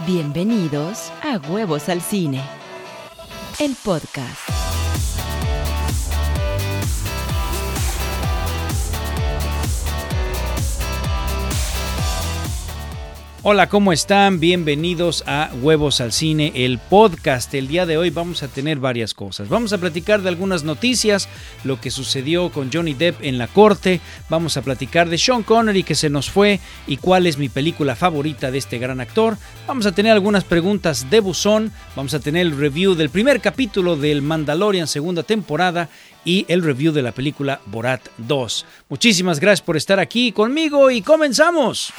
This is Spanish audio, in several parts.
Bienvenidos a Huevos al Cine, el podcast. Hola, ¿cómo están? Bienvenidos a Huevos al Cine, el podcast. El día de hoy vamos a tener varias cosas. Vamos a platicar de algunas noticias, lo que sucedió con Johnny Depp en la corte. Vamos a platicar de Sean Connery que se nos fue y cuál es mi película favorita de este gran actor. Vamos a tener algunas preguntas de buzón. Vamos a tener el review del primer capítulo del Mandalorian segunda temporada y el review de la película Borat 2. Muchísimas gracias por estar aquí conmigo y comenzamos.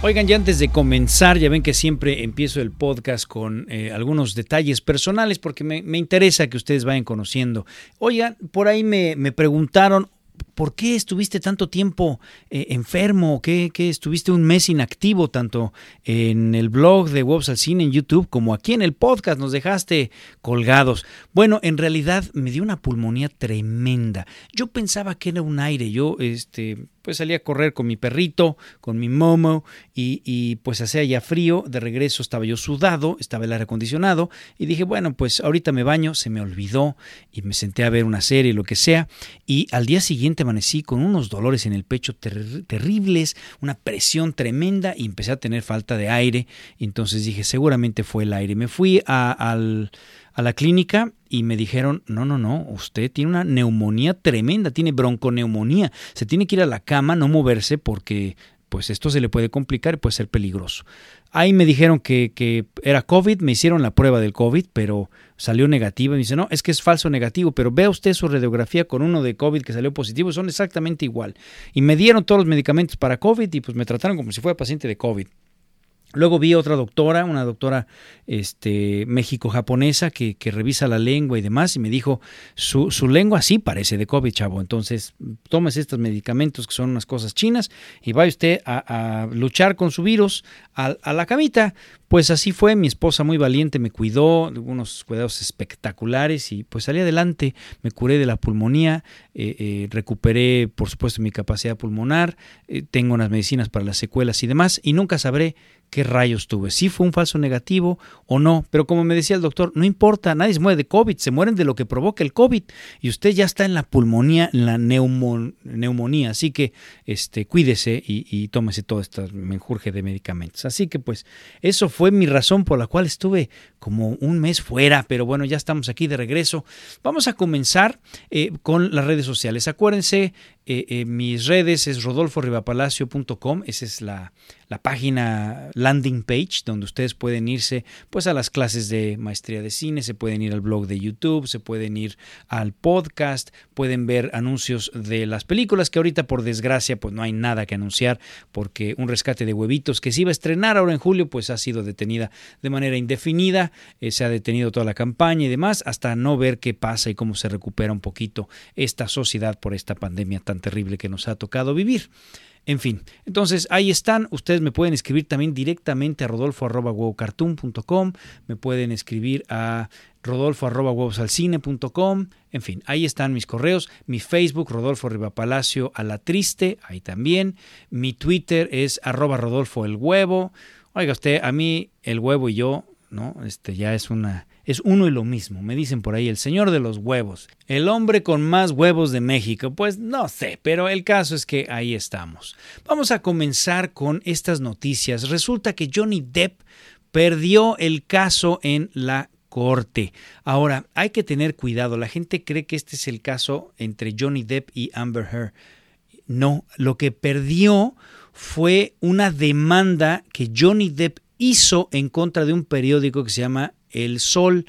Oigan, ya antes de comenzar, ya ven que siempre empiezo el podcast con eh, algunos detalles personales porque me, interesa que ustedes vayan conociendo. Oigan, por ahí me, me preguntaron, ¿por qué estuviste tanto tiempo eh, enfermo? ¿Qué, ¿Qué, estuviste un mes inactivo tanto en el blog de Webs al Cine en YouTube como aquí en el podcast? Nos dejaste colgados. Bueno, en realidad me dio una pulmonía tremenda. Yo pensaba que era un aire. Yo, este, pues salí a correr con mi perrito, con mi momo, y, pues hacía ya frío, de regreso estaba yo sudado, estaba el aire acondicionado, y dije, bueno, pues ahorita me baño, se me olvidó, y me senté a ver una serie, lo que sea, y al día siguiente amanecí con unos dolores en el pecho ter terribles, una presión tremenda, y empecé a tener falta de aire, y entonces dije, seguramente fue el aire. Me fui a, al a la clínica y me dijeron, no, no, no, usted tiene una neumonía tremenda, tiene bronconeumonía, se tiene que ir a la cama, no moverse porque pues esto se le puede complicar y puede ser peligroso. Ahí me dijeron que, que, era COVID, me hicieron la prueba del COVID, pero salió negativa. Me dice, no, es que es falso negativo, pero vea usted su radiografía con uno de COVID que salió positivo, son exactamente igual. Y me dieron todos los medicamentos para COVID y pues me trataron como si fuera paciente de COVID. Luego vi otra doctora, una doctora este, México-japonesa que, revisa la lengua y demás, y me dijo, su, su, lengua sí parece de COVID, chavo, entonces tómese estos medicamentos que son unas cosas chinas y vaya usted a, luchar con su virus a, a, la camita. Pues así fue, mi esposa muy valiente me cuidó, unos cuidados espectaculares y pues salí adelante, me curé de la pulmonía, eh, eh, recuperé por supuesto mi capacidad pulmonar, eh, tengo unas medicinas para las secuelas y demás, y nunca sabré qué rayos tuve, si fue un falso negativo o no, pero como me decía el doctor, no importa, nadie se muere de COVID, se mueren de lo que provoca el COVID y usted ya está en la pulmonía, en la neumo, neumonía, así que este, cuídese y, y tómese todo este menjurje de medicamentos. Así que pues eso fue mi razón por la cual estuve como un mes fuera, pero bueno, ya estamos aquí de regreso. Vamos a comenzar eh, con las redes sociales. Acuérdense, eh, eh, mis redes es rodolforribapalacio.com, esa es la, la, página landing page donde ustedes pueden irse pues a las clases de maestría de cine, se pueden ir al blog de YouTube, se pueden ir al podcast, pueden ver anuncios de las películas que ahorita por desgracia pues no hay nada que anunciar porque un rescate de huevitos que se iba a estrenar ahora en julio pues ha sido detenida de manera indefinida, eh, se ha detenido toda la campaña y demás hasta no ver qué pasa y cómo se recupera un poquito esta sociedad por esta pandemia tan terrible que nos ha tocado vivir. En fin, entonces ahí están. Ustedes me pueden escribir también directamente a rodolfo.huevocartoon.com, me pueden escribir a rodolfo.huevosalcine.com. En fin, ahí están mis correos. Mi Facebook, Rodolfo Rivapalacio a la triste, ahí también. Mi Twitter es arroba Rodolfo el huevo. Oiga usted, a mí el huevo y yo, ¿no? Este ya es una es uno y lo mismo. Me dicen por ahí el señor de los huevos, el hombre con más huevos de México. Pues no sé, pero el caso es que ahí estamos. Vamos a comenzar con estas noticias. Resulta que Johnny Depp perdió el caso en la corte. Ahora, hay que tener cuidado. La gente cree que este es el caso entre Johnny Depp y Amber Heard. No, lo que perdió fue una demanda que Johnny Depp hizo en contra de un periódico que se llama el Sol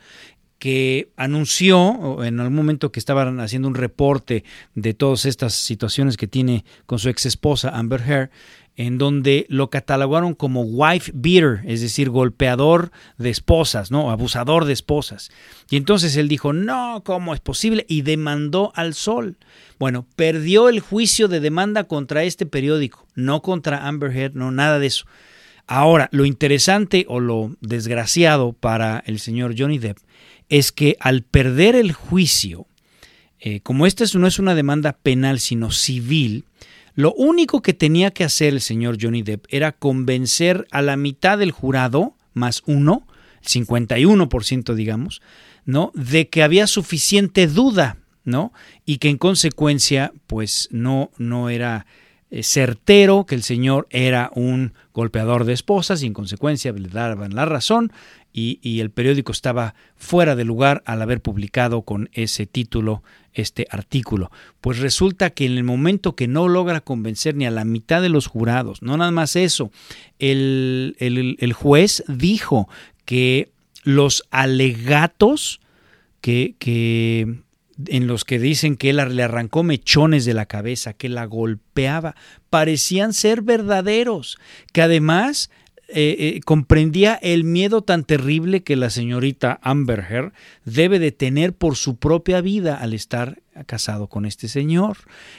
que anunció en algún momento que estaban haciendo un reporte de todas estas situaciones que tiene con su ex esposa Amber Heard, en donde lo catalogaron como wife beater, es decir, golpeador de esposas, ¿no? Abusador de esposas. Y entonces él dijo, no, ¿cómo es posible? Y demandó al Sol. Bueno, perdió el juicio de demanda contra este periódico, no contra Amber Heard, no, nada de eso. Ahora, lo interesante o lo desgraciado para el señor Johnny Depp es que al perder el juicio, eh, como esta no es una demanda penal, sino civil, lo único que tenía que hacer el señor Johnny Depp era convencer a la mitad del jurado, más uno, 51% digamos, ¿no? de que había suficiente duda, ¿no? Y que en consecuencia, pues no, no era certero que el señor era un golpeador de esposas y en consecuencia le daban la razón y, el periódico estaba fuera de lugar al haber publicado con ese título este artículo. Pues resulta que en el momento que no logra convencer ni a la mitad de los jurados, no nada más eso, el, el juez dijo que los alegatos que, que en los que dicen que él le arrancó mechones de la cabeza, que la golpeaba, parecían ser verdaderos, que además eh, eh, comprendía el miedo tan terrible que la señorita Amber debe de tener por su propia vida al estar casado con este señor.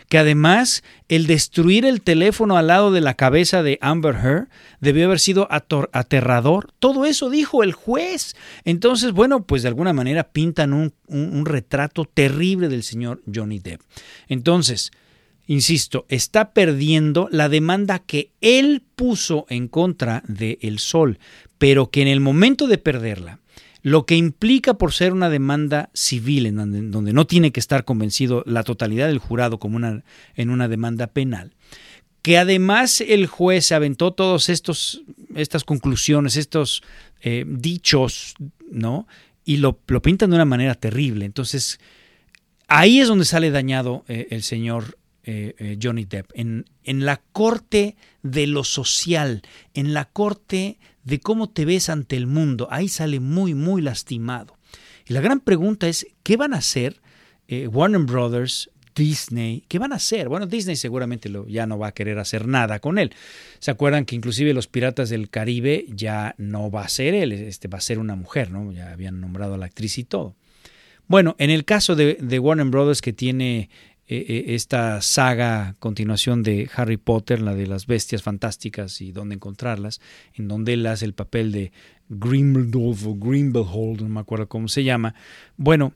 Que además el destruir el teléfono al lado de la cabeza de Amber debió haber sido aterrador. Todo eso dijo el juez. Entonces, bueno, pues de alguna manera pintan un, un retrato terrible del señor Johnny Depp. Entonces, insisto, está perdiendo la demanda que él puso en contra de El Sol, pero que en el momento de perderla, lo que implica por ser una demanda civil en donde, no tiene que estar convencido la totalidad del jurado como una, en una demanda penal, que además el juez aventó todas estas conclusiones, estos eh, dichos, ¿no? Y lo, lo, pintan de una manera terrible. Entonces, ahí es donde sale dañado eh, el señor eh, eh, Johnny Depp, en, en la corte de lo social, en la corte de cómo te ves ante el mundo, ahí sale muy, muy lastimado. Y la gran pregunta es, ¿qué van a hacer eh, Warner Brothers, Disney, ¿qué van a hacer? Bueno, Disney seguramente lo, ya no va a querer hacer nada con él. ¿Se acuerdan que inclusive los Piratas del Caribe ya no va a ser él, este va a ser una mujer, ¿no? Ya habían nombrado a la actriz y todo. Bueno, en el caso de, de Warner Brothers que tiene eh, eh, esta saga continuación de Harry Potter, la de las bestias fantásticas y dónde encontrarlas, en donde él hace el papel de Grimbeldolf o Grimbehold, no me acuerdo cómo se llama. Bueno,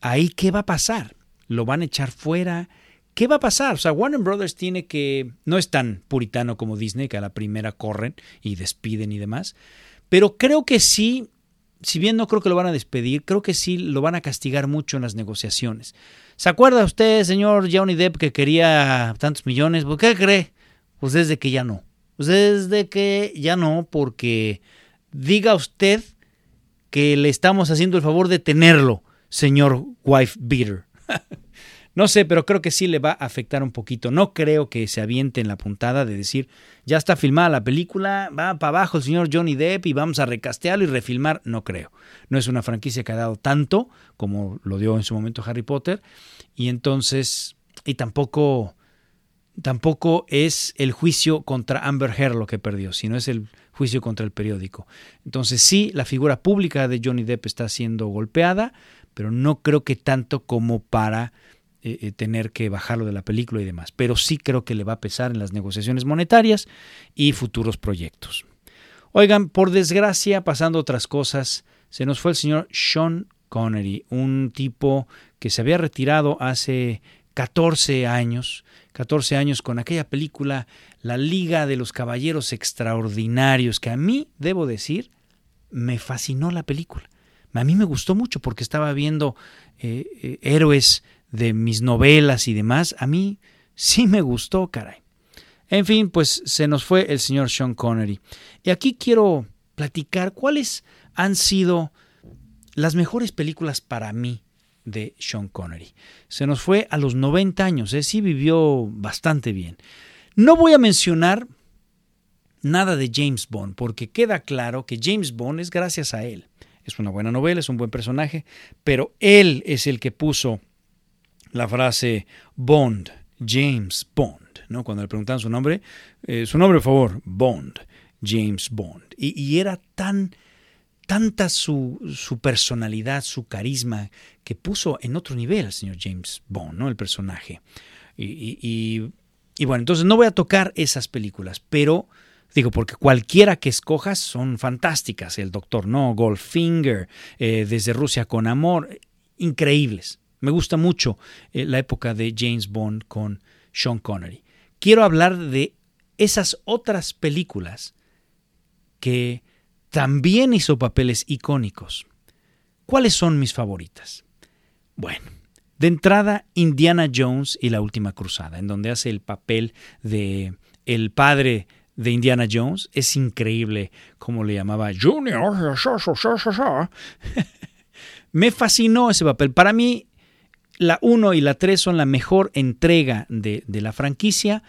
ahí qué va a pasar? ¿Lo van a echar fuera? ¿Qué va a pasar? O sea, Warner Brothers tiene que, no es tan puritano como Disney, que a la primera corren y despiden y demás, pero creo que sí, si bien no creo que lo van a despedir, creo que sí lo van a castigar mucho en las negociaciones. ¿Se acuerda usted, señor Johnny Depp, que quería tantos millones? ¿Por qué cree? Pues desde que ya no. Pues desde que ya no, porque diga usted que le estamos haciendo el favor de tenerlo, señor wife beater. No sé, pero creo que sí le va a afectar un poquito. No creo que se aviente en la puntada de decir, ya está filmada la película, va para abajo el señor Johnny Depp y vamos a recastearlo y refilmar. No creo. No es una franquicia que ha dado tanto como lo dio en su momento Harry Potter. Y entonces, y tampoco, tampoco es el juicio contra Amber Heard lo que perdió, sino es el juicio contra el periódico. Entonces sí, la figura pública de Johnny Depp está siendo golpeada, pero no creo que tanto como para eh, eh, tener que bajarlo de la película y demás. Pero sí creo que le va a pesar en las negociaciones monetarias y futuros proyectos. Oigan, por desgracia, pasando otras cosas, se nos fue el señor Sean Connery, un tipo que se había retirado hace 14 años, 14 años con aquella película La Liga de los Caballeros Extraordinarios, que a mí, debo decir, me fascinó la película. A mí me gustó mucho porque estaba viendo eh, héroes de mis novelas y demás, a mí sí me gustó, caray. En fin, pues se nos fue el señor Sean Connery. Y aquí quiero platicar cuáles han sido las mejores películas para mí de Sean Connery. Se nos fue a los 90 años, ¿eh? sí vivió bastante bien. No voy a mencionar nada de James Bond, porque queda claro que James Bond es gracias a él. Es una buena novela, es un buen personaje, pero él es el que puso la frase Bond, James Bond, ¿no? Cuando le preguntaban su nombre, eh, su nombre, por favor, Bond, James Bond. Y, era tan, tanta su, su, personalidad, su carisma, que puso en otro nivel al señor James Bond, ¿no? El personaje. Y, y, bueno, entonces no voy a tocar esas películas, pero digo, porque cualquiera que escojas son fantásticas. El Doctor No, Goldfinger, eh, Desde Rusia con Amor, increíbles Me gusta mucho eh, la época de James Bond con Sean Connery. Quiero hablar de esas otras películas que también hizo papeles icónicos. ¿Cuáles son mis favoritas? Bueno, de entrada, Indiana Jones y la Última Cruzada, en donde hace el papel de el padre de Indiana Jones. Es increíble cómo le llamaba Junior. Me fascinó ese papel. Para mí, la 1 y la 3 son la mejor entrega de, de la franquicia.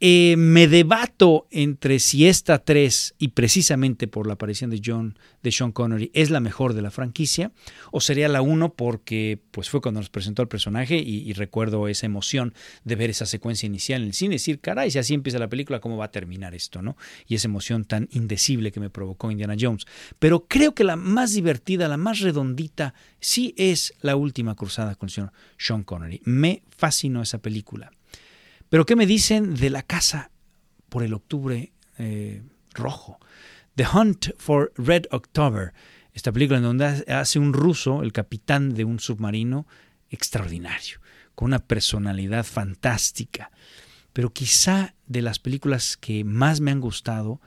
Eh, me debato entre si esta 3, y precisamente por la aparición de John, de Sean Connery, es la mejor de la franquicia, o sería la 1 porque pues fue cuando nos presentó el personaje y, recuerdo esa emoción de ver esa secuencia inicial en el cine, decir, caray, si así empieza la película, ¿cómo va a terminar esto? ¿no? Y esa emoción tan indecible que me provocó Indiana Jones. Pero creo que la más divertida, la más redondita, sí es la última cruzada con el señor Sean Connery. Me fascinó esa película. Pero ¿qué me dicen de la casa por el octubre eh, rojo? The Hunt for Red October, esta película en donde hace un ruso, el capitán de un submarino extraordinario, con una personalidad fantástica. Pero quizá de las películas que más me han gustado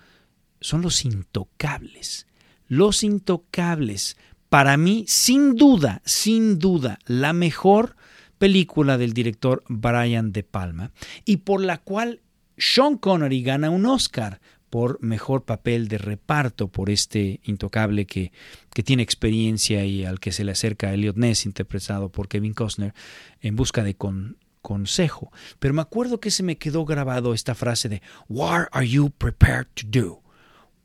son Los Intocables. Los Intocables, para mí, sin duda, sin duda, la mejor película del director Brian De Palma y por la cual Sean Connery gana un Oscar por mejor papel de reparto por este intocable que, que tiene experiencia y al que se le acerca Elliot Ness, interpretado por Kevin Costner, en busca de consejo. Pero me acuerdo que se me quedó grabado esta frase de What are you prepared to do?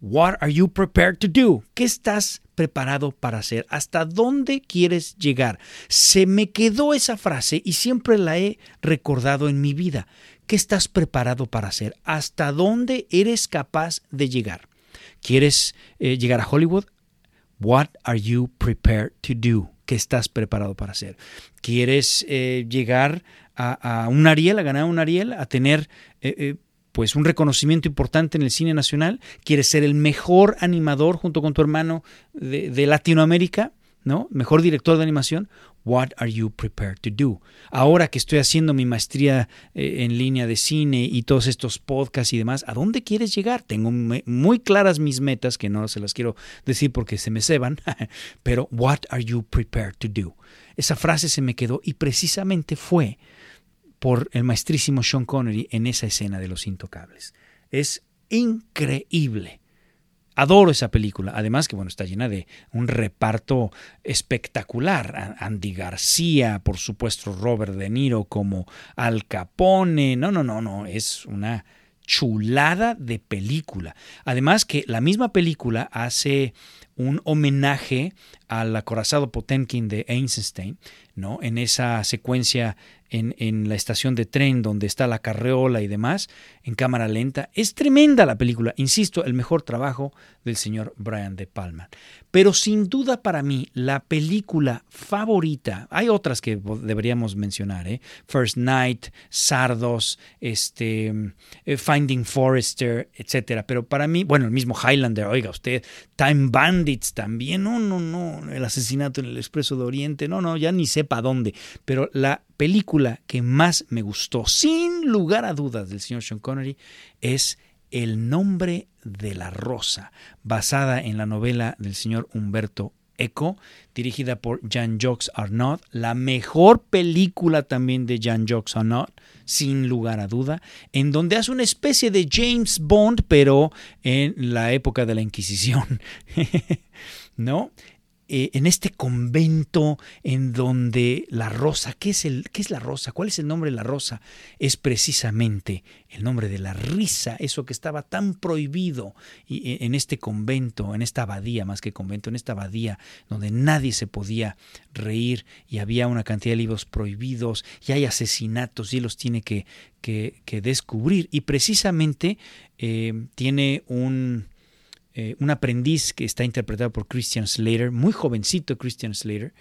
What are you prepared to do? ¿Qué estás preparado para hacer? ¿Hasta dónde quieres llegar? Se me quedó esa frase y siempre la he recordado en mi vida. ¿Qué estás preparado para hacer? ¿Hasta dónde eres capaz de llegar? ¿Quieres eh, llegar a Hollywood? What are you prepared to do? ¿Qué estás preparado para hacer? ¿Quieres eh, llegar a, un Ariel, a ganar un Ariel, a tener eh, pues un reconocimiento importante en el cine nacional, quieres ser el mejor animador junto con tu hermano de, Latinoamérica, ¿no? Mejor director de animación. What are you prepared to do? Ahora que estoy haciendo mi maestría eh, en línea de cine y todos estos podcasts y demás, ¿a dónde quieres llegar? Tengo muy claras mis metas, que no se las quiero decir porque se me ceban, pero what are you prepared to do? Esa frase se me quedó y precisamente fue por el maestrísimo Sean Connery en esa escena de Los Intocables. Es increíble. Adoro esa película. Además que bueno, está llena de un reparto espectacular. Andy García, por supuesto Robert De Niro como Al Capone. No, no, no, no. Es una chulada de película. Además que la misma película hace un homenaje al acorazado Potemkin de Einstein, ¿no? En esa secuencia en, la estación de tren donde está la carreola y demás, en cámara lenta. Es tremenda la película, insisto, el mejor trabajo del señor Brian De Palma. Pero sin duda para mí, la película favorita, hay otras que deberíamos mencionar, ¿eh? First Night, Sardos, este, eh, Finding Forrester, etcétera. Pero para mí, bueno, el mismo Highlander, oiga usted, Time Bandits también, no, no, no, el asesinato en el Expreso de Oriente, no, no, ya ni sepa dónde. Pero la película que más me gustó, sin lugar a dudas, del señor Sean Connery es El nombre de la rosa, basada en la novela del señor Humberto Eco, dirigida por Jean-Jacques Arnaud, la mejor película también de Jean-Jacques Arnaud, sin lugar a duda, en donde hace una especie de James Bond, pero en la época de la Inquisición. ¿No? Eh, en este convento en donde la rosa, ¿qué es, el, ¿qué es la rosa? ¿Cuál es el nombre de la rosa? Es precisamente el nombre de la risa, eso que estaba tan prohibido y, e, en este convento, en esta abadía, más que convento, en esta abadía donde nadie se podía reír y había una cantidad de libros prohibidos y hay asesinatos y los tiene que, que, descubrir. Y precisamente eh, tiene un eh, un aprendiz que está interpretado por Christian Slater, muy jovencito Christian Slater,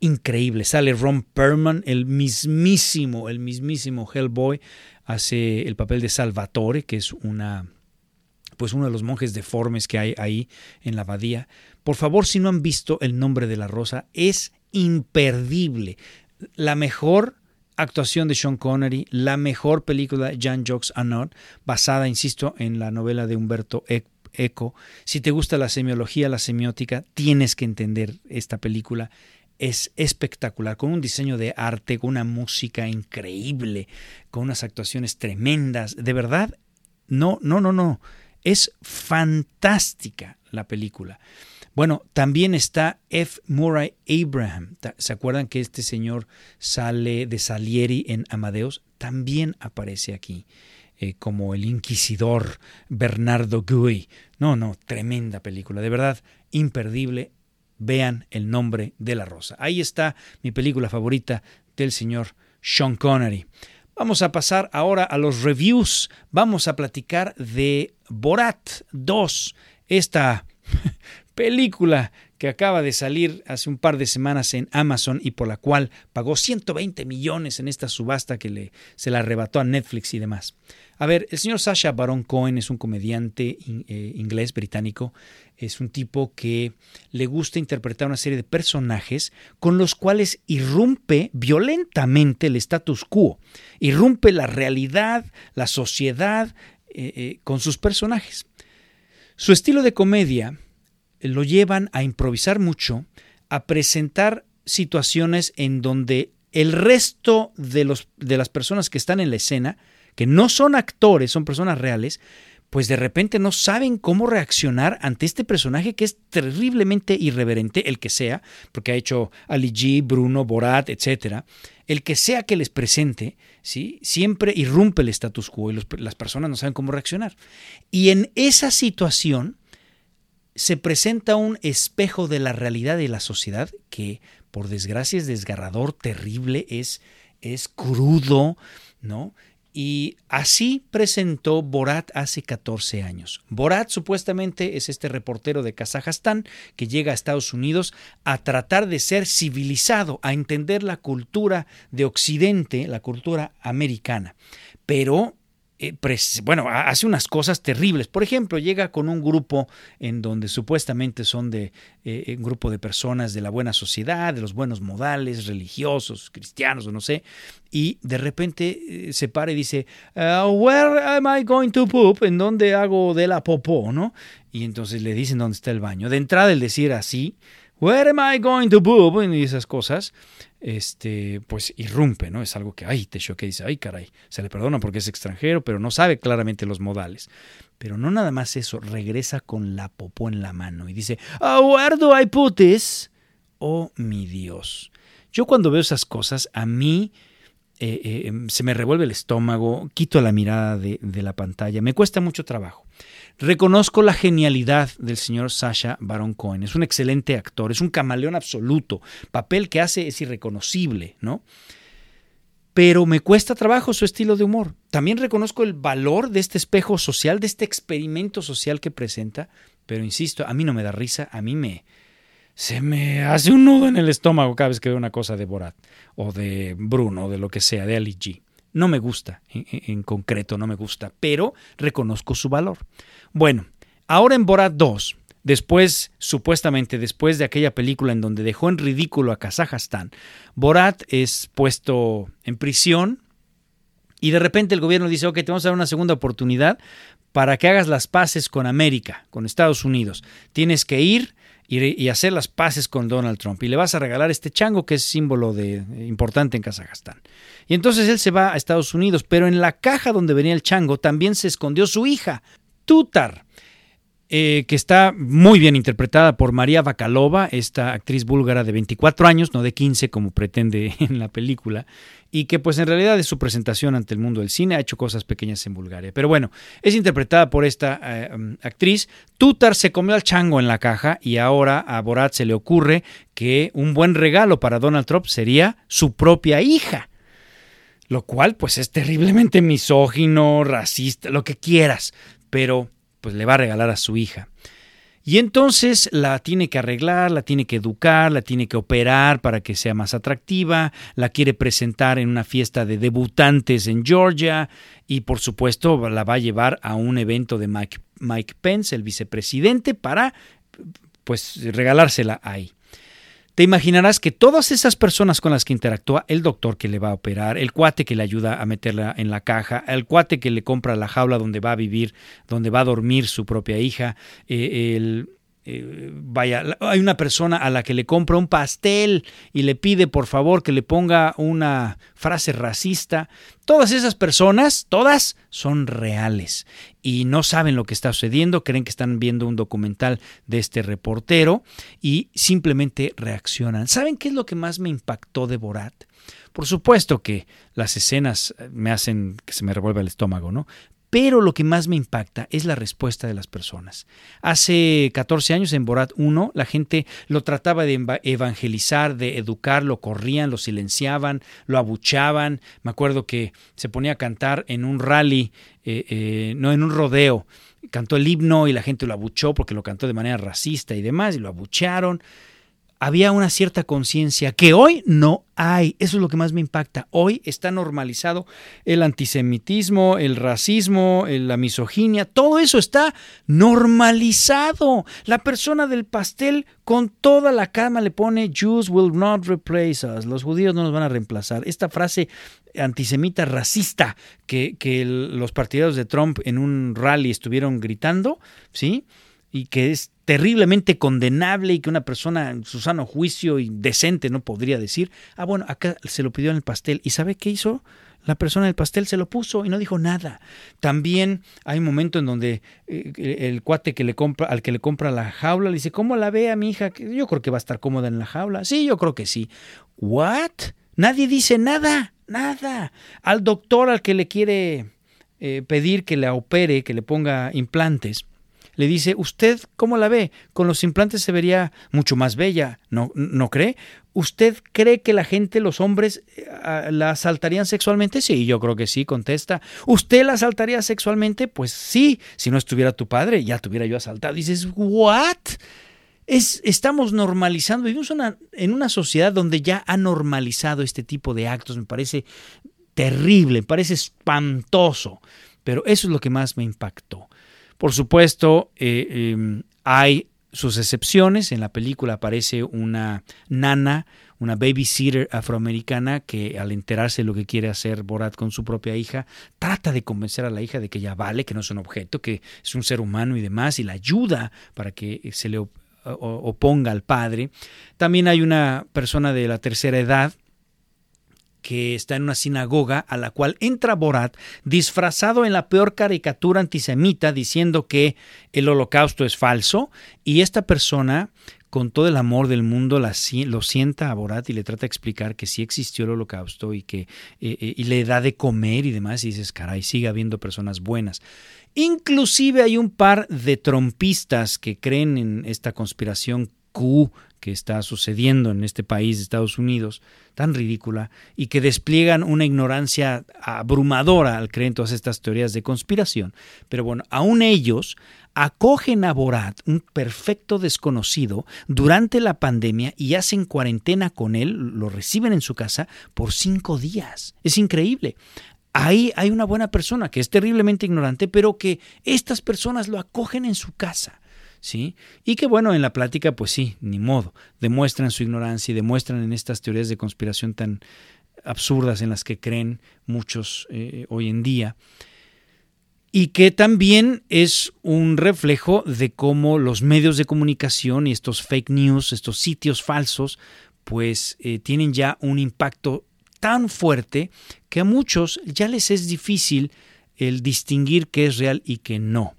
increíble. Sale Ron Perlman, el mismísimo, el mismísimo Hellboy, hace el papel de Salvatore, que es una, pues uno de los monjes deformes que hay ahí en la abadía. Por favor, si no han visto El nombre de la rosa, es imperdible. La mejor actuación de Sean Connery, la mejor película de Jean-Jacques Anot, basada, insisto, en la novela de Humberto Eco. Si te gusta la semiología, la semiótica, tienes que entender esta película. Es espectacular, con un diseño de arte, con una música increíble, con unas actuaciones tremendas. De verdad, no, no, no, no. Es fantástica la película. Bueno, también está F. Murray Abraham. ¿Se acuerdan que este señor sale de Salieri en Amadeus? También aparece aquí eh, como el inquisidor Bernardo Guy. No, no, tremenda película, de verdad, imperdible. Vean el nombre de la rosa. Ahí está mi película favorita del señor Sean Connery. Vamos a pasar ahora a los reviews. Vamos a platicar de Borat 2, esta película que acaba de salir hace un par de semanas en Amazon y por la cual pagó 120 millones en esta subasta que le, se la arrebató a Netflix y demás. A ver, el señor Sasha Baron Cohen es un comediante eh, inglés, británico. Es un tipo que le gusta interpretar una serie de personajes con los cuales irrumpe violentamente el status quo, irrumpe la realidad, la sociedad eh, eh, con sus personajes. Su estilo de comedia lo llevan a improvisar mucho, a presentar situaciones en donde el resto de, los, de las personas que están en la escena, que no son actores, son personas reales, pues de repente no saben cómo reaccionar ante este personaje que es terriblemente irreverente, el que sea, porque ha hecho Ali G, Bruno, Borat, etc. El que sea que les presente, ¿sí? siempre irrumpe el status quo y las personas no saben cómo reaccionar. Y en esa situación, se presenta un espejo de la realidad de la sociedad que, por desgracia, es desgarrador, terrible, es, es crudo, ¿no? Y así presentó Borat hace 14 años. Borat supuestamente es este reportero de Kazajstán que llega a Estados Unidos a tratar de ser civilizado, a entender la cultura de Occidente, la cultura americana. Pero eh, bueno, hace unas cosas terribles. Por ejemplo, llega con un grupo en donde supuestamente son de eh, eh, un grupo de personas de la buena sociedad, de los buenos modales, religiosos, cristianos o no sé, y de repente se para y dice, uh, Where am I going to poop? ¿En dónde hago de la popó? ¿no? Y entonces le dicen dónde está el baño. De entrada el decir así, Where am I going to poop? Y esas cosas, este, pues irrumpe, ¿no? Es algo que, ay, te que dice, ay, caray, se le perdona porque es extranjero, pero no sabe claramente los modales. Pero no nada más eso, regresa con la popó en la mano y dice, oh, where do? Oh, mi Dios. Yo cuando veo esas cosas, a mí eh, eh, em, se me revuelve el estómago, quito la mirada de la pantalla, me cuesta mucho trabajo. Reconozco la genialidad del señor Sasha Baron Cohen. Es un excelente actor, es un camaleón absoluto. Papel que hace es irreconocible, ¿no? Pero me cuesta trabajo su estilo de humor. También reconozco el valor de este espejo social, de este experimento social que presenta. Pero insisto, a mí no me da risa, a mí me, se me hace un nudo en el estómago cada vez que veo una cosa de Borat o de Bruno o de lo que sea, de Ali G. No me gusta, en, concreto no me gusta, pero reconozco su valor. Bueno, ahora en Borat 2, después, supuestamente después de aquella película en donde dejó en ridículo a Kazajstán, Borat es puesto en prisión y de repente el gobierno dice, ok, te vamos a dar una segunda oportunidad para que hagas las paces con América, con Estados Unidos. Tienes que ir y, hacer las paces con Donald Trump y le vas a regalar este chango que es símbolo de, importante en Kazajstán. Y entonces él se va a Estados Unidos, pero en la caja donde venía el chango también se escondió su hija, Tutar. Eh, que está muy bien interpretada por María Bakalova, esta actriz búlgara de 24 años, no de 15 como pretende en la película, y que pues en realidad es su presentación ante el mundo del cine, ha hecho cosas pequeñas en Bulgaria. Pero bueno, es interpretada por esta eh, um, actriz. Tutar se comió al chango en la caja y ahora a Borat se le ocurre que un buen regalo para Donald Trump sería su propia hija. Lo cual pues es terriblemente misógino, racista, lo que quieras, pero pues le va a regalar a su hija. Y entonces la tiene que arreglar, la tiene que educar, la tiene que operar para que sea más atractiva, la quiere presentar en una fiesta de debutantes en Georgia y por supuesto la va a llevar a un evento de Mike, Pence, el vicepresidente, para pues regalársela ahí. Te imaginarás que todas esas personas con las que interactúa, el doctor que le va a operar, el cuate que le ayuda a meterla en la caja, el cuate que le compra la jaula donde va a vivir, donde va a dormir su propia hija, eh, el, eh, vaya, hay una persona a la que le compra un pastel y le pide por favor que le ponga una frase racista. Todas esas personas, todas son reales y no saben lo que está sucediendo, creen que están viendo un documental de este reportero y simplemente reaccionan. ¿Saben qué es lo que más me impactó de Borat? Por supuesto que las escenas me hacen que se me revuelva el estómago, ¿no? Pero lo que más me impacta es la respuesta de las personas. Hace 14 años en Borat 1 la gente lo trataba de evangelizar, de educar, lo corrían, lo silenciaban, lo abuchaban. Me acuerdo que se ponía a cantar en un rally, eh, eh, no en un rodeo. Cantó el himno y la gente lo abuchó porque lo cantó de manera racista y demás y lo abucharon había una cierta conciencia que hoy no hay. Eso es lo que más me impacta. Hoy está normalizado el antisemitismo, el racismo, la misoginia, todo eso está normalizado. La persona del pastel con toda la cama le pone Jews will not replace us. Los judíos no nos van a reemplazar. Esta frase antisemita racista que, los partidarios de Trump en un rally estuvieron gritando, ¿sí? y que es terriblemente condenable y que una persona en su sano juicio y decente no podría decir, ah, bueno, acá se lo pidió en el pastel. ¿Y sabe qué hizo? La persona del pastel se lo puso y no dijo nada. También hay un momento en donde eh, el cuate que le compra, al que le compra la jaula le dice, ¿cómo la ve a mi hija? Yo creo que va a estar cómoda en la jaula. Sí, yo creo que sí. ¿What? Nadie dice nada, nada. Al doctor al que le quiere eh, pedir que la opere, que le ponga implantes, le dice, ¿usted cómo la ve? Con los implantes se vería mucho más bella, ¿no, no cree? ¿Usted cree que la gente, los hombres, eh, la asaltarían sexualmente? Sí, yo creo que sí, contesta. ¿Usted la asaltaría sexualmente? Pues sí, si no estuviera tu padre, ya tuviera yo asaltado. Dices, ¿what? Es, estamos normalizando, vivimos en una sociedad donde ya ha normalizado este tipo de actos, me parece terrible, me parece espantoso, pero eso es lo que más me impactó. Por supuesto, eh, em, hay sus excepciones. En la película aparece una nana, una babysitter afroamericana que al enterarse de lo que quiere hacer Borat con su propia hija, trata de convencer a la hija de que ya vale, que no es un objeto, que es un ser humano y demás, y la ayuda para que se le oponga al padre. También hay una persona de la tercera edad que está en una sinagoga a la cual entra Borat disfrazado en la peor caricatura antisemita diciendo que el holocausto es falso y esta persona con todo el amor del mundo lo sienta a Borat y le trata de explicar que sí existió el holocausto y que eh, eh, y le da de comer y demás y dices, caray, sigue habiendo personas buenas. Inclusive hay un par de trompistas que creen en esta conspiración Q que está sucediendo en este país de Estados Unidos, tan ridícula, y que despliegan una ignorancia abrumadora al creer en todas estas teorías de conspiración. Pero bueno, aún ellos acogen a Borat, un perfecto desconocido, durante la pandemia y hacen cuarentena con él, lo reciben en su casa por cinco días. Es increíble ahí hay una buena persona que es terriblemente ignorante, pero que estas personas lo acogen en su casa. ¿Sí? Y que bueno, en la plática, pues sí, ni modo, demuestran su ignorancia y demuestran en estas teorías de conspiración tan absurdas en las que creen muchos eh, hoy en día y que también es un reflejo de cómo los medios de comunicación y estos fake news, estos sitios falsos, pues eh, tienen ya un impacto tan fuerte que a muchos ya les es difícil el distinguir qué es real y qué no.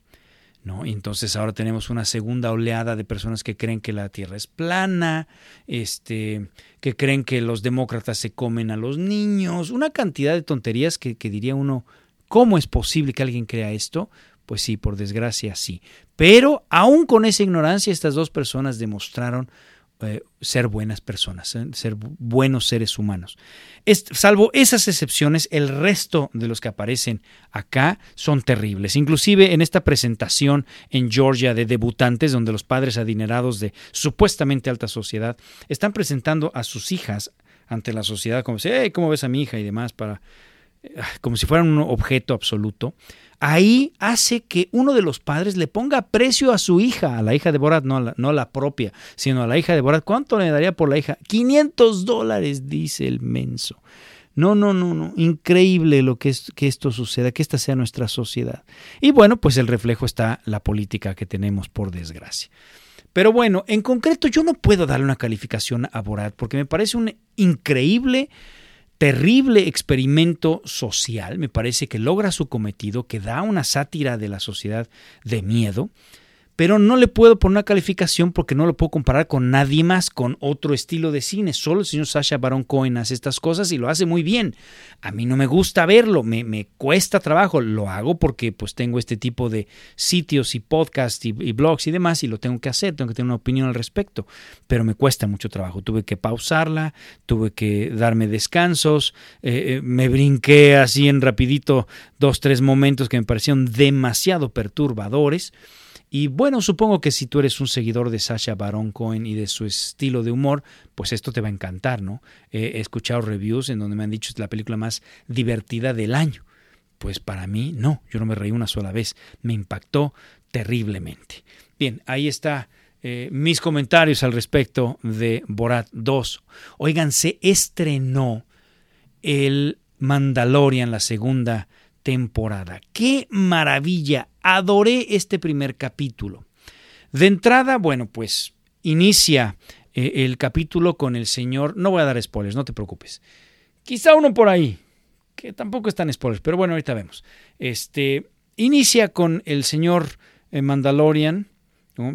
¿No? entonces ahora tenemos una segunda oleada de personas que creen que la Tierra es plana, este, que creen que los demócratas se comen a los niños, una cantidad de tonterías que, que diría uno, ¿cómo es posible que alguien crea esto? Pues sí, por desgracia sí. Pero aún con esa ignorancia, estas dos personas demostraron eh, ser buenas personas, eh, ser buenos seres humanos. salvo esas excepciones, el resto de los que aparecen acá son terribles. Inclusive en esta presentación en Georgia de debutantes, donde los padres adinerados de supuestamente alta sociedad están presentando a sus hijas ante la sociedad como si, ¿cómo ves a mi hija? y demás para como si fueran un objeto absoluto, ahí hace que uno de los padres le ponga precio a su hija, a la hija de Borat, no la, no la propia, sino a la hija de Borat. ¿Cuánto le daría por la hija? 500 dólares, dice el menso. No, no, no, no. Increíble lo que, es, que esto suceda, que esta sea nuestra sociedad. Y bueno, pues el reflejo está la política que tenemos, por desgracia. Pero bueno, en concreto yo no puedo darle una calificación a Borat porque me parece un increíble terrible experimento social, me parece que logra su cometido, que da una sátira de la sociedad de miedo, pero no le puedo poner una calificación porque no lo puedo comparar con nadie más, con otro estilo de cine. Solo el señor Sasha Baron Cohen hace estas cosas y lo hace muy bien. A mí no me gusta verlo, me, me cuesta trabajo. Lo hago porque pues tengo este tipo de sitios y podcasts y, blogs y demás y lo tengo que hacer, tengo que tener una opinión al respecto. Pero me cuesta mucho trabajo. Tuve que pausarla, tuve que darme descansos, eh, eh, me brinqué así en rapidito dos, tres momentos que me parecieron demasiado perturbadores. Y bueno, supongo que si tú eres un seguidor de Sasha Baron Cohen y de su estilo de humor, pues esto te va a encantar, ¿no? he escuchado reviews en donde me han dicho es la película más divertida del año. Pues para mí no, yo no me reí una sola vez, me impactó terriblemente. Bien, ahí está eh, mis comentarios al respecto de Borat 2. Oigan, se estrenó el Mandalorian, la segunda temporada. ¡Qué maravilla! Adoré este primer capítulo. De entrada, bueno, pues inicia eh, el capítulo con el señor. No voy a dar spoilers, no te preocupes. Quizá uno por ahí, que tampoco están spoilers, pero bueno, ahorita vemos. Este inicia con el señor eh, Mandalorian,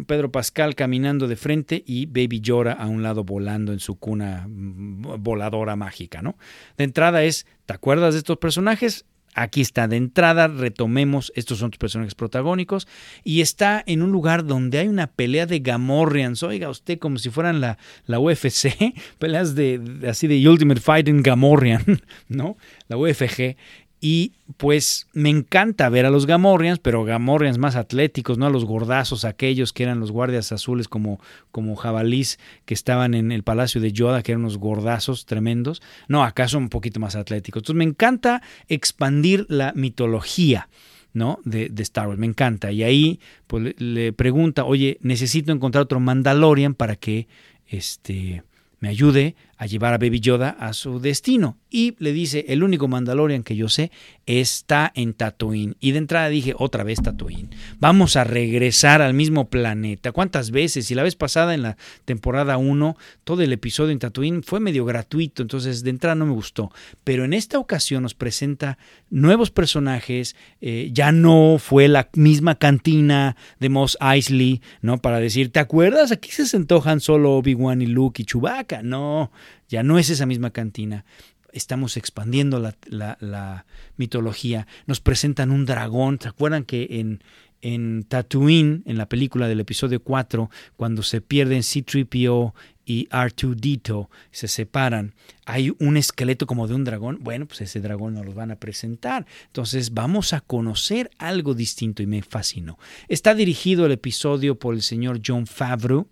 Pedro Pascal caminando de frente y Baby Llora a un lado volando en su cuna mm, voladora mágica, ¿no? De entrada es, ¿te acuerdas de estos personajes? Aquí está de entrada, retomemos, estos son tus personajes protagónicos, y está en un lugar donde hay una pelea de Gamorreans, oiga usted, como si fueran la, la UFC, peleas de, así de Ultimate Fighting Gamorrean, ¿no? La UFG, y pues me encanta ver a los Gamorreans, pero Gamorreans más atléticos, no a los gordazos, aquellos que eran los guardias azules como, como jabalís que estaban en el palacio de Yoda, que eran unos gordazos tremendos. No, acá son un poquito más atléticos. Entonces me encanta expandir la mitología. ¿no? De, Star Wars. Me encanta. Y ahí pues, le, le, pregunta, oye, necesito encontrar otro Mandalorian para que este, me ayude a llevar a Baby Yoda a su destino. Y le dice, el único Mandalorian que yo sé está en Tatooine. Y de entrada dije, otra vez Tatooine. Vamos a regresar al mismo planeta. ¿Cuántas veces? Y la vez pasada en la temporada 1, todo el episodio en Tatooine fue medio gratuito, entonces de entrada no me gustó. Pero en esta ocasión nos presenta nuevos personajes. Eh, ya no fue la misma cantina de Moss Eisley, ¿no? Para decir, ¿te acuerdas? Aquí se sentó Solo, Obi-Wan y Luke y Chewbacca. No, ya no es esa misma cantina. Estamos expandiendo la, mitología. Nos presentan un dragón. ¿Se acuerdan que en, en Tatooine, en la película del episodio 4, cuando se pierden C-3PO y R2D2, se separan, hay un esqueleto como de un dragón. Bueno, pues ese dragón nos lo van a presentar. Entonces vamos a conocer algo distinto y me fascinó. Está dirigido el episodio por el señor John Favreau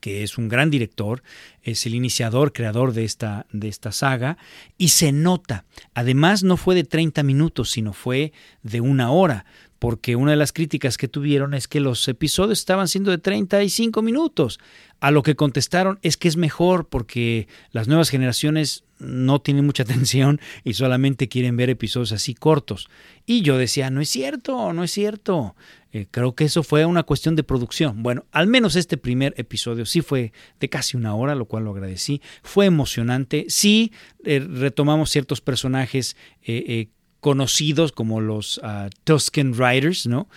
que es un gran director, es el iniciador, creador de esta, de esta saga, y se nota. Además, no fue de 30 minutos, sino fue de una hora, porque una de las críticas que tuvieron es que los episodios estaban siendo de 35 minutos. A lo que contestaron es que es mejor porque las nuevas generaciones no tienen mucha atención y solamente quieren ver episodios así cortos. Y yo decía, no es cierto, no es cierto. Eh, creo que eso fue una cuestión de producción. Bueno, al menos este primer episodio sí fue de casi una hora, lo cual lo agradecí. Fue emocionante. Sí, eh, retomamos ciertos personajes eh, conocidos como los uh, Tusken Riders, ¿no?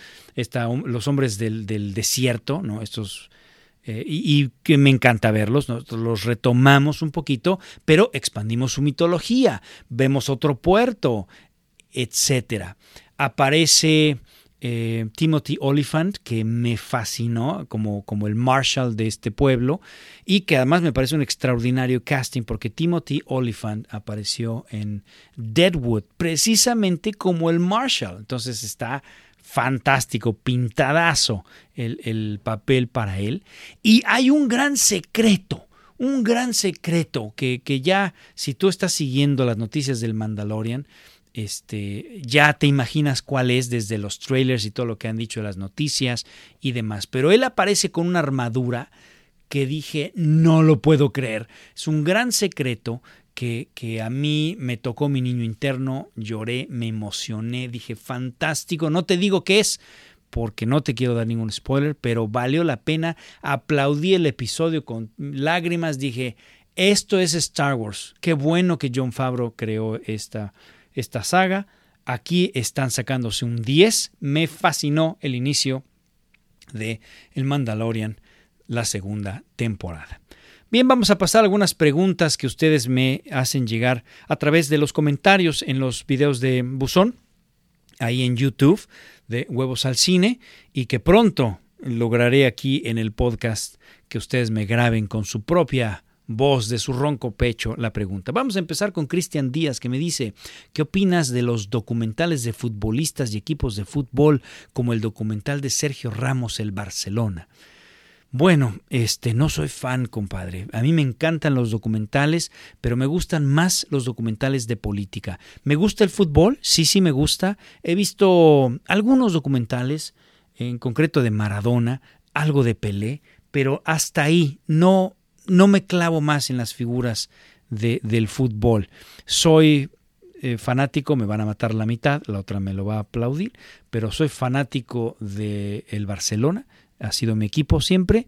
los hombres del, desierto, ¿no? Estos eh, y, que me encanta verlos, nosotros los retomamos un poquito, pero expandimos su mitología, vemos otro puerto, etcétera. Aparece eh, Timothy Oliphant, que me fascinó como, como el Marshall de este pueblo, y que además me parece un extraordinario casting, porque Timothy Oliphant apareció en Deadwood, precisamente como el Marshall. Entonces está fantástico, pintadazo el, el papel para él. Y hay un gran secreto un gran secreto que, que, ya, si tú estás siguiendo las noticias del Mandalorian, este, ya te imaginas cuál es desde los trailers y todo lo que han dicho de las noticias y demás. Pero él aparece con una armadura que dije, no lo puedo creer. Es un gran secreto que, que, a mí me tocó mi niño interno, lloré, me emocioné, dije, fantástico, no te digo qué es, porque no te quiero dar ningún spoiler, pero valió la pena, aplaudí el episodio con lágrimas, dije, esto es Star Wars, qué bueno que John Favreau creó esta, esta saga, aquí están sacándose un 10, me fascinó el inicio de El Mandalorian, la segunda temporada. Bien, vamos a pasar algunas preguntas que ustedes me hacen llegar a través de los comentarios en los videos de Buzón, ahí en YouTube, de Huevos al Cine, y que pronto lograré aquí en el podcast que ustedes me graben con su propia voz de su ronco pecho la pregunta. Vamos a empezar con Cristian Díaz que me dice, ¿qué opinas de los documentales de futbolistas y equipos de fútbol como el documental de Sergio Ramos el Barcelona? Bueno, este no soy fan, compadre. A mí me encantan los documentales, pero me gustan más los documentales de política. ¿Me gusta el fútbol? Sí, sí me gusta. He visto algunos documentales, en concreto de Maradona, algo de Pelé, pero hasta ahí no no me clavo más en las figuras de, del fútbol. Soy eh, fanático, me van a matar la mitad, la otra me lo va a aplaudir, pero soy fanático del el Barcelona, ha sido mi equipo siempre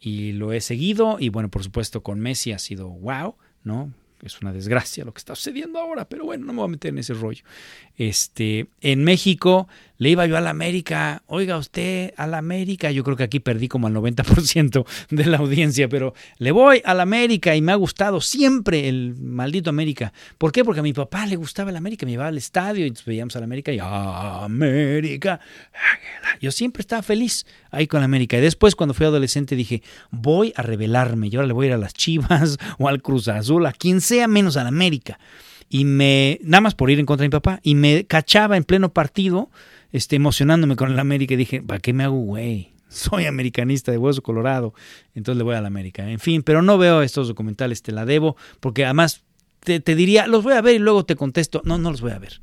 y lo he seguido y bueno, por supuesto con Messi ha sido wow, ¿no? Es una desgracia lo que está sucediendo ahora, pero bueno, no me voy a meter en ese rollo. Este, en México le iba yo a la América, oiga usted, a la América, yo creo que aquí perdí como al 90% de la audiencia, pero le voy a la América y me ha gustado siempre el maldito América. ¿Por qué? Porque a mi papá le gustaba el América, me llevaba al estadio y veíamos a la América y América. Yo siempre estaba feliz ahí con la América. Y después cuando fui adolescente dije, voy a rebelarme, y ahora le voy a ir a las Chivas o al Cruz Azul, a quien sea menos a la América. Y me, nada más por ir en contra de mi papá, y me cachaba en pleno partido este, emocionándome con el América y dije, ¿para qué me hago güey? Soy americanista de hueso colorado, entonces le voy a la América. En fin, pero no veo estos documentales, te la debo, porque además te, diría, los voy a ver y luego te contesto, no, no los voy a ver.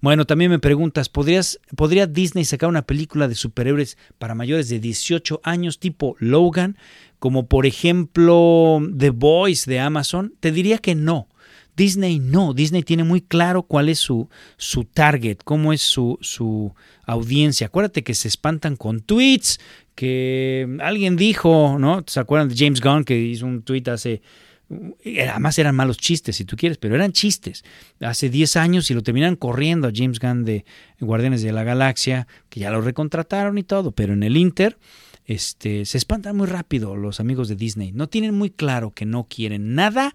Bueno, también me preguntas, ¿podrías, ¿podría Disney sacar una película de superhéroes para mayores de 18 años tipo Logan, como por ejemplo The Boys de Amazon? Te diría que no. Disney no, Disney tiene muy claro cuál es su, su target, cómo es su, su audiencia. Acuérdate que se espantan con tweets, que alguien dijo, ¿no? ¿Se acuerdan de James Gunn que hizo un tweet hace... Además eran malos chistes, si tú quieres, pero eran chistes. Hace 10 años y lo terminan corriendo a James Gunn de Guardianes de la Galaxia, que ya lo recontrataron y todo, pero en el Inter este, se espantan muy rápido los amigos de Disney. No tienen muy claro que no quieren nada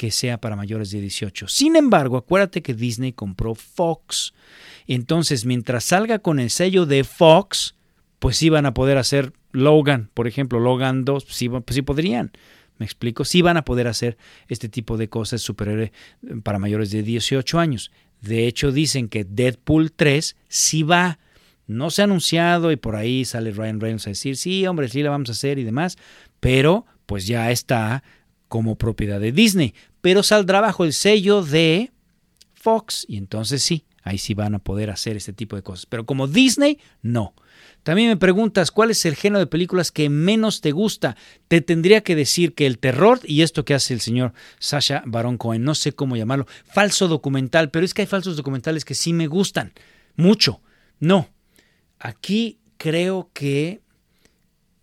que sea para mayores de 18. Sin embargo, acuérdate que Disney compró Fox. Entonces, mientras salga con el sello de Fox, pues sí van a poder hacer Logan, por ejemplo, Logan 2, sí, pues sí podrían. ¿Me explico? Sí van a poder hacer este tipo de cosas superiores para mayores de 18 años. De hecho, dicen que Deadpool 3 sí va. No se ha anunciado y por ahí sale Ryan Reynolds a decir, sí, hombre, sí la vamos a hacer y demás, pero pues ya está como propiedad de Disney pero saldrá bajo el sello de Fox y entonces sí, ahí sí van a poder hacer este tipo de cosas. Pero como Disney, no. También me preguntas cuál es el género de películas que menos te gusta. Te tendría que decir que el terror y esto que hace el señor Sasha Baron Cohen, no sé cómo llamarlo, falso documental, pero es que hay falsos documentales que sí me gustan mucho. No, aquí creo que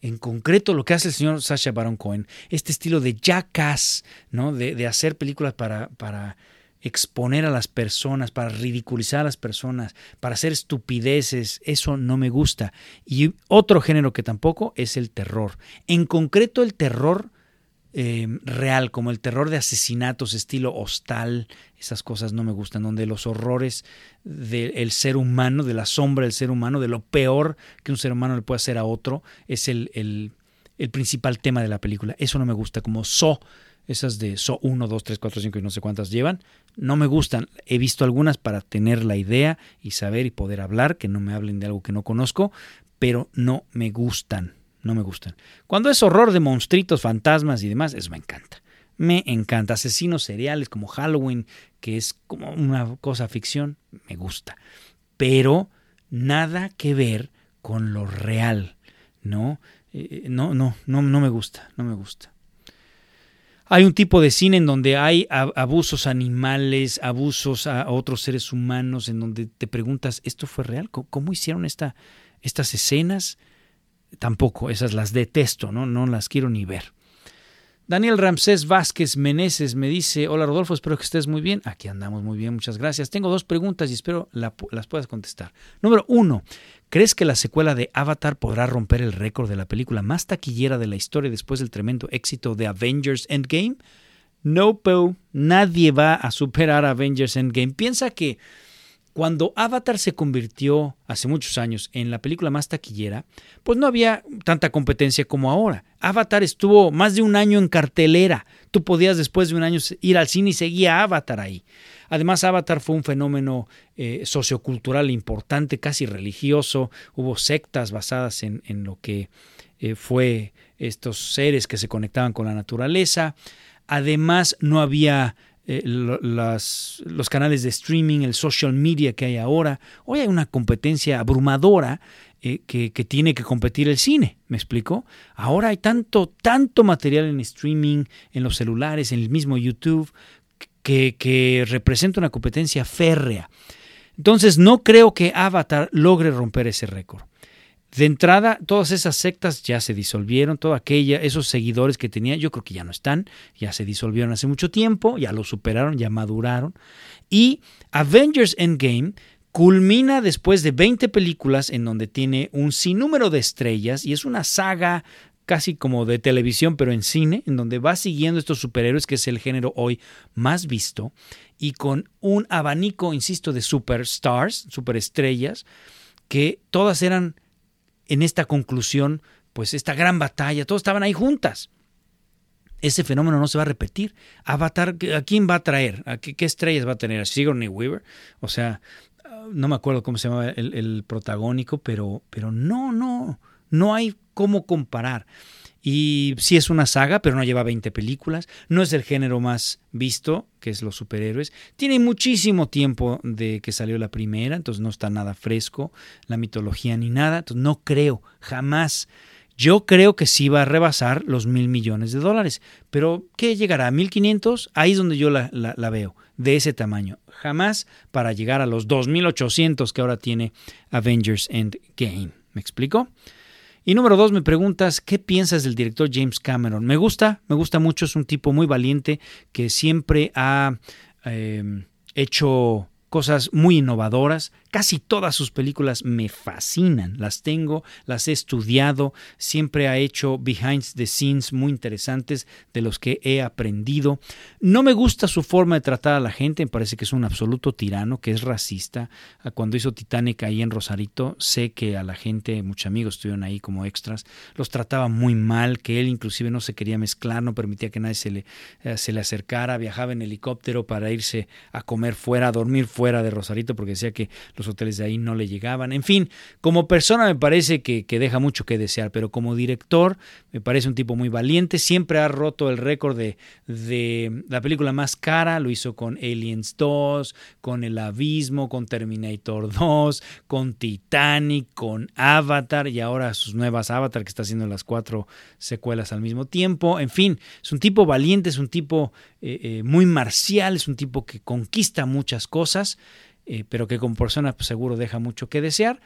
en concreto lo que hace el señor Sacha Baron Cohen, este estilo de jackass, ¿no? de, hacer películas para, para exponer a las personas, para ridiculizar a las personas, para hacer estupideces, eso no me gusta. Y otro género que tampoco es el terror. En concreto el terror Em, real, como el terror de asesinatos, estilo hostal, esas cosas no me gustan, donde los horrores del ser humano, de la sombra del ser humano, de lo peor que un ser humano le puede hacer a otro, es el, el, el principal tema de la película. Eso no me gusta, como So, esas de So 1, 2, 3, 4, 5 y no sé cuántas llevan, no me gustan. He visto algunas para tener la idea y saber y poder hablar, que no me hablen de algo que no conozco, pero no me gustan no me gustan. Cuando es horror de monstruitos, fantasmas y demás, eso me encanta. Me encanta. Asesinos seriales como Halloween, que es como una cosa ficción, me gusta. Pero nada que ver con lo real, ¿no? Eh, no, no, no, no me gusta, no me gusta. Hay un tipo de cine en donde hay abusos animales, abusos a otros seres humanos, en donde te preguntas, ¿esto fue real? ¿Cómo, hicieron esta, estas escenas? Tampoco, esas las detesto, ¿no? no las quiero ni ver. Daniel Ramsés Vázquez Meneses me dice, hola Rodolfo, espero que estés muy bien. Aquí andamos muy bien, muchas gracias. Tengo dos preguntas y espero las puedas contestar. Número uno, ¿crees que la secuela de Avatar podrá romper el récord de la película más taquillera de la historia después del tremendo éxito de Avengers Endgame? No, Poe, nadie va a superar Avengers Endgame. Piensa que cuando Avatar se convirtió hace muchos años en la película más taquillera, pues no había tanta competencia como ahora. Avatar estuvo más de un año en cartelera. Tú podías después de un año ir al cine y seguía Avatar ahí. Además, Avatar fue un fenómeno eh, sociocultural importante, casi religioso. Hubo sectas basadas en, lo que eh, fue estos seres que se conectaban con la naturaleza. Además, no había eh, los canales de streaming, el social media que hay ahora. Hoy hay una competencia abrumadora eh, que, tiene que competir el cine, ¿me explico? Ahora hay tanto, tanto material en streaming, en los celulares, en el mismo YouTube, que, que representa una competencia férrea. Entonces no creo que Avatar logre romper ese récord. De entrada, todas esas sectas ya se disolvieron, toda aquella, esos seguidores que tenía, yo creo que ya no están, ya se disolvieron hace mucho tiempo, ya lo superaron, ya maduraron. Y Avengers Endgame culmina después de 20 películas en donde tiene un sinnúmero de estrellas y es una saga casi como de televisión, pero en cine, en donde va siguiendo estos superhéroes, que es el género hoy más visto, y con un abanico, insisto, de superstars, superestrellas, que todas eran en esta conclusión, pues esta gran batalla, todos estaban ahí juntas. Ese fenómeno no se va a repetir. Avatar, ¿a quién va a traer? ¿A qué, estrellas va a tener? ¿A Sigourney Weaver? O sea, no me acuerdo cómo se llamaba el, el protagónico, pero, pero no, no, no hay cómo comparar. Y sí es una saga, pero no lleva 20 películas. No es el género más visto, que es los superhéroes. Tiene muchísimo tiempo de que salió la primera, entonces no está nada fresco, la mitología ni nada. Entonces no creo, jamás. Yo creo que sí va a rebasar los mil millones de dólares. Pero ¿qué llegará? ¿A 1500? Ahí es donde yo la, la veo, de ese tamaño. Jamás para llegar a los 2800 que ahora tiene Avengers Endgame. ¿Me explico? Y número dos, me preguntas, ¿qué piensas del director James Cameron? Me gusta, me gusta mucho, es un tipo muy valiente que siempre ha eh, hecho cosas muy innovadoras. Casi todas sus películas me fascinan, las tengo, las he estudiado, siempre ha hecho behind the scenes muy interesantes de los que he aprendido. No me gusta su forma de tratar a la gente, me parece que es un absoluto tirano, que es racista. Ah, cuando hizo Titanic ahí en Rosarito, sé que a la gente, muchos amigos estuvieron ahí como extras, los trataba muy mal, que él inclusive no se quería mezclar, no permitía que nadie se le, eh, se le acercara, viajaba en helicóptero para irse a comer fuera, a dormir de Rosarito porque decía que los hoteles de ahí no le llegaban. En fin, como persona me parece que, deja mucho que desear, pero como director me parece un tipo muy valiente. Siempre ha roto el récord de, de la película más cara. Lo hizo con Aliens 2, con El Abismo, con Terminator 2, con Titanic, con Avatar y ahora sus nuevas Avatar que está haciendo las cuatro secuelas al mismo tiempo. En fin, es un tipo valiente, es un tipo eh, eh, muy marcial, es un tipo que conquista muchas cosas. Eh, pero que como persona pues, seguro deja mucho que desear,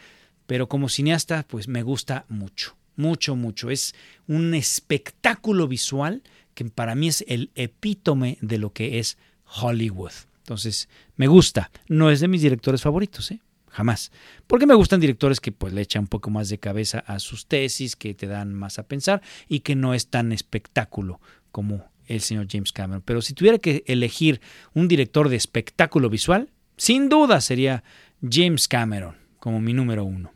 pero como cineasta pues me gusta mucho, mucho, mucho. Es un espectáculo visual que para mí es el epítome de lo que es Hollywood. Entonces, me gusta. No es de mis directores favoritos, ¿eh? Jamás. Porque me gustan directores que pues le echan un poco más de cabeza a sus tesis, que te dan más a pensar y que no es tan espectáculo como el señor James Cameron. Pero si tuviera que elegir un director de espectáculo visual, sin duda sería James Cameron como mi número uno.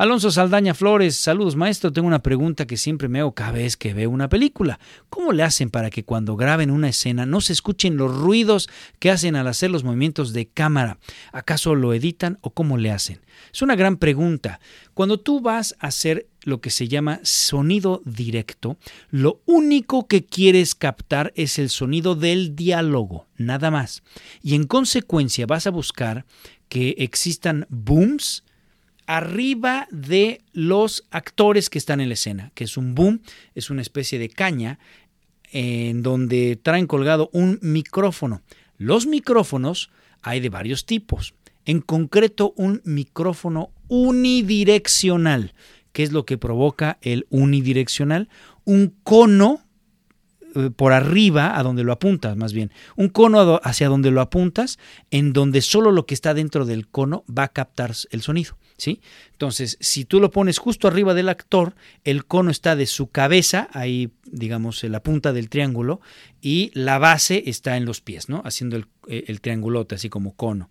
Alonso Saldaña Flores, saludos maestro, tengo una pregunta que siempre me hago cada vez que veo una película. ¿Cómo le hacen para que cuando graben una escena no se escuchen los ruidos que hacen al hacer los movimientos de cámara? ¿Acaso lo editan o cómo le hacen? Es una gran pregunta. Cuando tú vas a hacer lo que se llama sonido directo, lo único que quieres captar es el sonido del diálogo, nada más. Y en consecuencia vas a buscar que existan booms arriba de los actores que están en la escena, que es un boom, es una especie de caña en donde traen colgado un micrófono. Los micrófonos hay de varios tipos en concreto un micrófono unidireccional. ¿Qué es lo que provoca el unidireccional? Un cono por arriba a donde lo apuntas, más bien. Un cono hacia donde lo apuntas, en donde solo lo que está dentro del cono va a captar el sonido. ¿sí? Entonces, si tú lo pones justo arriba del actor, el cono está de su cabeza, ahí digamos en la punta del triángulo, y la base está en los pies, ¿no? Haciendo el, eh, el triangulote, así como cono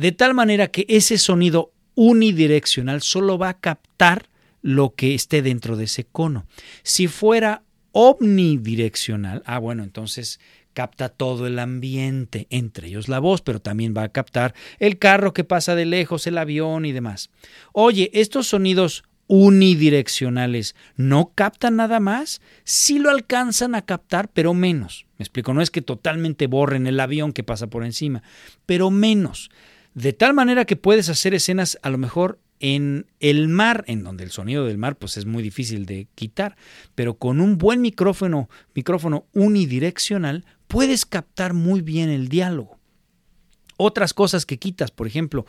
de tal manera que ese sonido unidireccional solo va a captar lo que esté dentro de ese cono. Si fuera omnidireccional, ah, bueno, entonces capta todo el ambiente, entre ellos la voz, pero también va a captar el carro que pasa de lejos, el avión y demás. Oye, estos sonidos unidireccionales no captan nada más, sí lo alcanzan a captar, pero menos. Me explico, no es que totalmente borren el avión que pasa por encima, pero menos de tal manera que puedes hacer escenas a lo mejor en el mar, en donde el sonido del mar pues es muy difícil de quitar, pero con un buen micrófono, micrófono unidireccional, puedes captar muy bien el diálogo otras cosas que quitas, por ejemplo,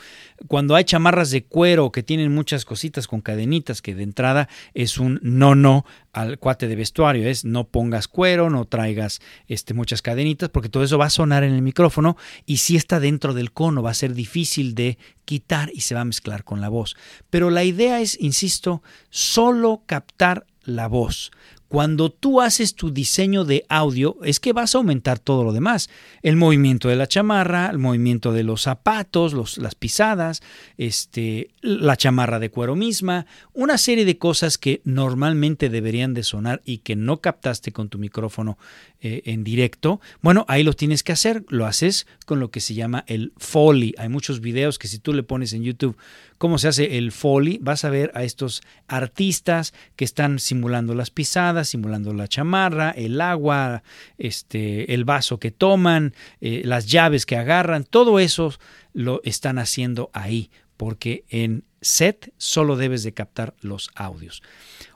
cuando hay chamarras de cuero que tienen muchas cositas con cadenitas, que de entrada es un no no al cuate de vestuario, es no pongas cuero, no traigas este, muchas cadenitas, porque todo eso va a sonar en el micrófono y si está dentro del cono va a ser difícil de quitar y se va a mezclar con la voz. Pero la idea es, insisto, solo captar la voz. Cuando tú haces tu diseño de audio, es que vas a aumentar todo lo demás. El movimiento de la chamarra, el movimiento de los zapatos, las pisadas, este, la chamarra de cuero misma, una serie de cosas que normalmente deberían de sonar y que no captaste con tu micrófono eh, en directo. Bueno, ahí lo tienes que hacer. Lo haces con lo que se llama el Foley. Hay muchos videos que si tú le pones en YouTube cómo se hace el Foley, vas a ver a estos artistas que están simulando las pisadas, simulando la chamarra, el agua, este, el vaso que toman, eh, las llaves que agarran, todo eso lo están haciendo ahí, porque en set solo debes de captar los audios.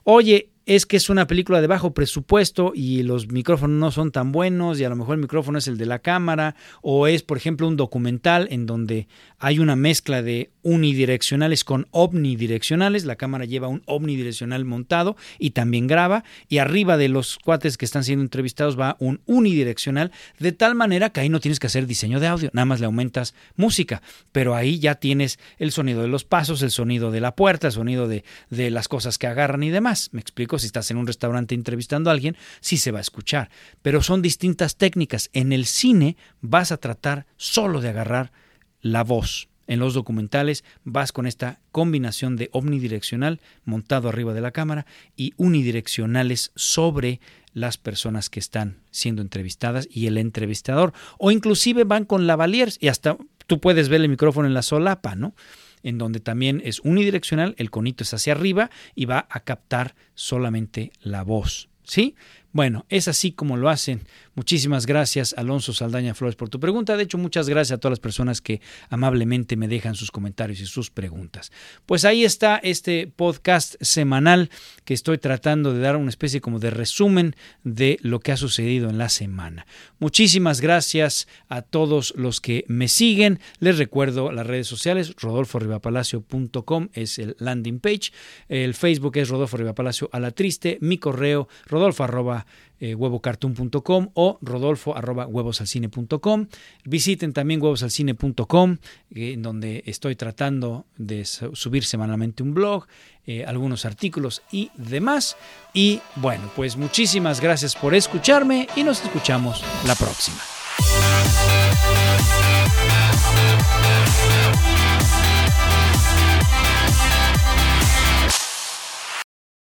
Oye, es que es una película de bajo presupuesto y los micrófonos no son tan buenos y a lo mejor el micrófono es el de la cámara o es por ejemplo un documental en donde hay una mezcla de unidireccionales con omnidireccionales, la cámara lleva un omnidireccional montado y también graba y arriba de los cuates que están siendo entrevistados va un unidireccional de tal manera que ahí no tienes que hacer diseño de audio, nada más le aumentas música, pero ahí ya tienes el sonido de los pasos, el sonido de la puerta, el sonido de, de las cosas que agarran y demás, me explico si estás en un restaurante entrevistando a alguien, sí se va a escuchar. Pero son distintas técnicas. En el cine vas a tratar solo de agarrar la voz. En los documentales vas con esta combinación de omnidireccional montado arriba de la cámara y unidireccionales sobre las personas que están siendo entrevistadas y el entrevistador. O inclusive van con lavaliers y hasta tú puedes ver el micrófono en la solapa, ¿no? en donde también es unidireccional, el conito es hacia arriba y va a captar solamente la voz. ¿Sí? Bueno, es así como lo hacen. Muchísimas gracias, Alonso Saldaña Flores, por tu pregunta. De hecho, muchas gracias a todas las personas que amablemente me dejan sus comentarios y sus preguntas. Pues ahí está este podcast semanal que estoy tratando de dar una especie como de resumen de lo que ha sucedido en la semana. Muchísimas gracias a todos los que me siguen. Les recuerdo las redes sociales, rodolforribapalacio.com es el landing page. El Facebook es Rodolfo Rivapalacio a la triste. Mi correo, rodolfo eh, huevocartoon.com o rodolfo arroba huevosalcine.com. Visiten también huevosalcine.com, eh, en donde estoy tratando de subir semanalmente un blog, eh, algunos artículos y demás. Y bueno, pues muchísimas gracias por escucharme y nos escuchamos la próxima.